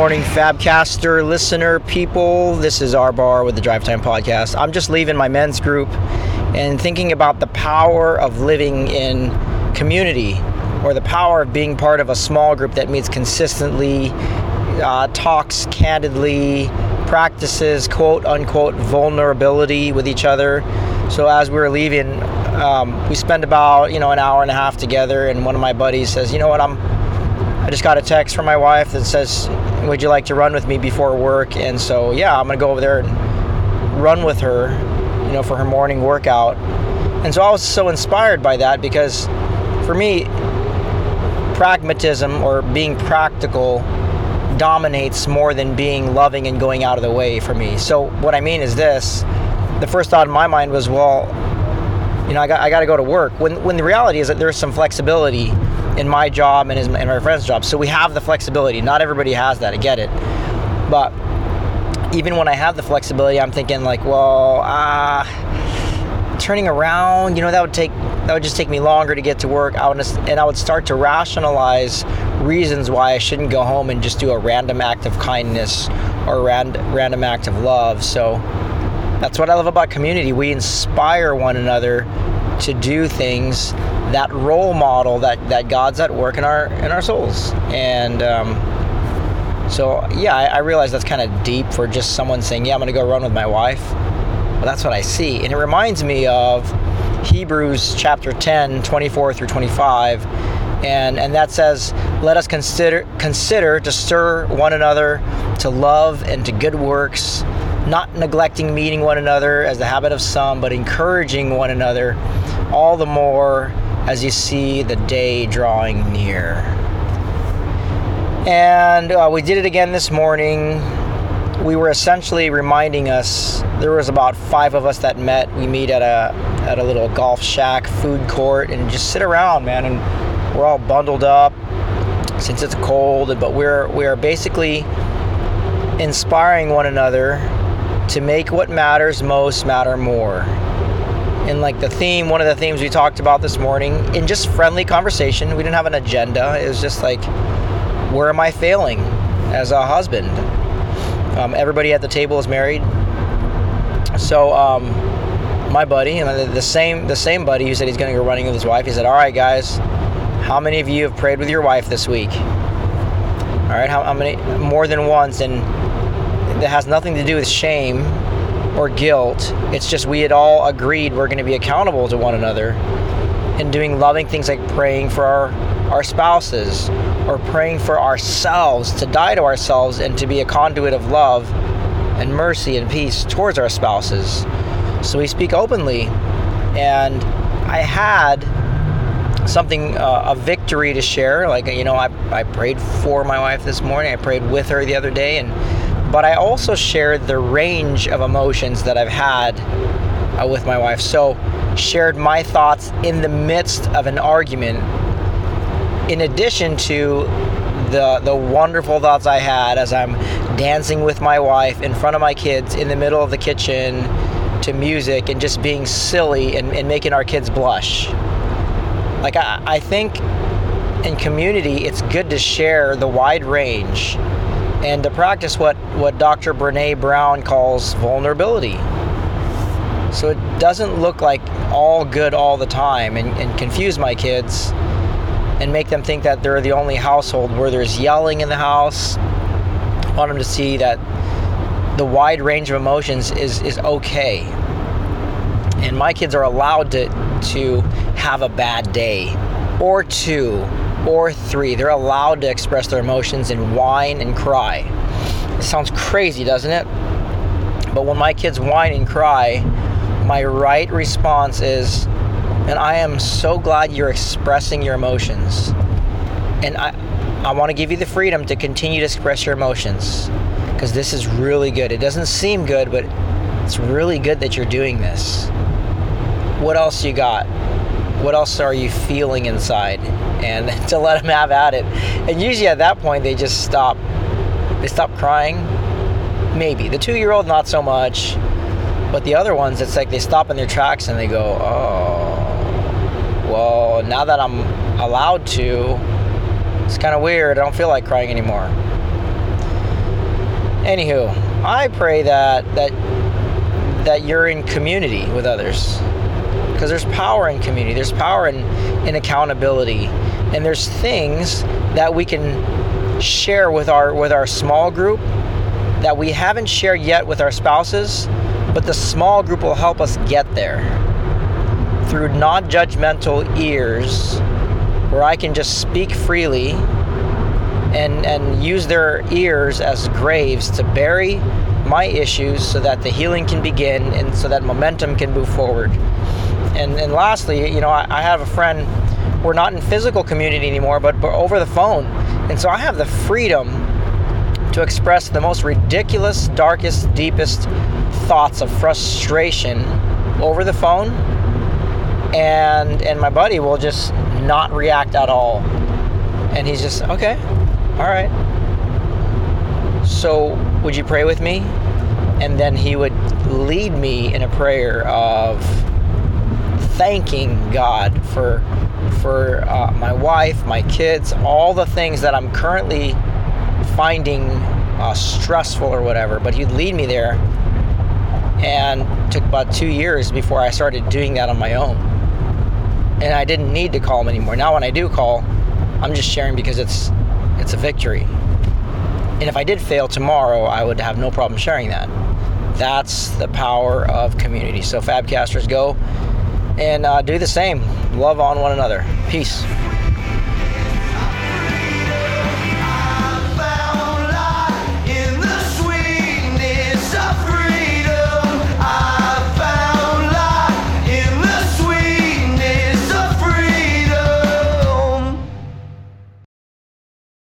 morning, Fabcaster listener people. This is our bar with the Drive Time Podcast. I'm just leaving my men's group and thinking about the power of living in community or the power of being part of a small group that meets consistently, uh, talks candidly, practices quote unquote vulnerability with each other. So as we were leaving, um, we spend about you know an hour and a half together, and one of my buddies says, "You know what? I'm I just got a text from my wife that says, "Would you like to run with me before work?" And so yeah, I'm gonna go over there and run with her, you know, for her morning workout. And so I was so inspired by that because for me, pragmatism or being practical dominates more than being loving and going out of the way for me. So what I mean is this: the first thought in my mind was, well, you know, I got I got to go to work. When when the reality is that there's some flexibility in my job and in my friend's job, so we have the flexibility. Not everybody has that. I get it, but even when I have the flexibility, I'm thinking like, well. Uh, turning around, you know, that would take that would just take me longer to get to work. I would, and I would start to rationalize reasons why I shouldn't go home and just do a random act of kindness or rand, random act of love. So that's what I love about community. We inspire one another to do things that role model that, that God's at work in our in our souls. And um, so yeah, I, I realize that's kind of deep for just someone saying, "Yeah, I'm going to go run with my wife." But that's what I see, and it reminds me of Hebrews chapter 10, 24 through 25. And, and that says, let us consider consider to stir one another to love and to good works, not neglecting meeting one another as the habit of some, but encouraging one another, all the more as you see the day drawing near. And uh, we did it again this morning. We were essentially reminding us there was about five of us that met. We meet at a at a little golf shack, food court, and just sit around, man. And we're all bundled up since it's cold, but we're we're basically inspiring one another to make what matters most matter more. And like the theme, one of the themes we talked about this morning, in just friendly conversation, we didn't have an agenda. It was just like, where am I failing as a husband? Um, everybody at the table is married. So um, my buddy, and the, same the same buddy who said he's going to go running with his wife, he said, "All right, guys, how many of you have prayed with your wife this week? All right, how, how many? More than once, and that has nothing to do with shame or guilt. It's just we had all agreed we're going to be accountable to one another and doing loving things like praying for our, our spouses or praying for ourselves to die to ourselves and to be a conduit of love and mercy and peace towards our spouses. So we speak openly. And I had something, uh, a victory to share. Like, you know, I, I prayed for my wife this morning, I prayed with her the other day, and but I also shared the range of emotions that I've had uh, with my wife. So, shared my thoughts in the midst of an argument, in addition to the the wonderful thoughts I had as I'm dancing with my wife in front of my kids in the middle of the kitchen to music and just being silly and, and making our kids blush. Like I, I think in community, it's good to share the wide range and to practice what, what Dr. Brene Brown calls vulnerability. So it doesn't look like all good all the time and, and confuse my kids and make them think that they're the only household where there's yelling in the house. I want them to see that the wide range of emotions is, is okay. And my kids are allowed to, to have a bad day or two or three. They're allowed to express their emotions and whine and cry. It sounds crazy, doesn't it? But when my kids whine and cry, my right response is, and I am so glad you're expressing your emotions. And I, I want to give you the freedom to continue to express your emotions because this is really good. It doesn't seem good, but it's really good that you're doing this. What else you got? What else are you feeling inside? And to let them have at it. And usually at that point, they just stop. They stop crying. Maybe. The two year old, not so much. But the other ones, it's like they stop in their tracks and they go, oh, well, now that I'm allowed to, it's kind of weird. I don't feel like crying anymore. Anywho, I pray that that that you're in community with others because there's power in community there's power in, in accountability and there's things that we can share with our with our small group that we haven't shared yet with our spouses but the small group will help us get there through non-judgmental ears where I can just speak freely and and use their ears as graves to bury my issues so that the healing can begin and so that momentum can move forward. And and lastly, you know, I, I have a friend. We're not in physical community anymore, but, but over the phone, and so I have the freedom to express the most ridiculous, darkest, deepest thoughts of frustration over the phone. And and my buddy will just not react at all. And he's just okay all right. So would you pray with me? And then he would lead me in a prayer of thanking god for for uh, my wife my kids all the things that i'm currently finding uh, stressful or whatever but he'd lead me there and took about two years before i started doing that on my own and I didn't need to call him anymore. Now when I do call, I'm just sharing because it's it's a victory. And if I did fail tomorrow, I would have no problem sharing that. That's the power of community. So Fabcasters, go and uh, do the same. Love on one another. Peace.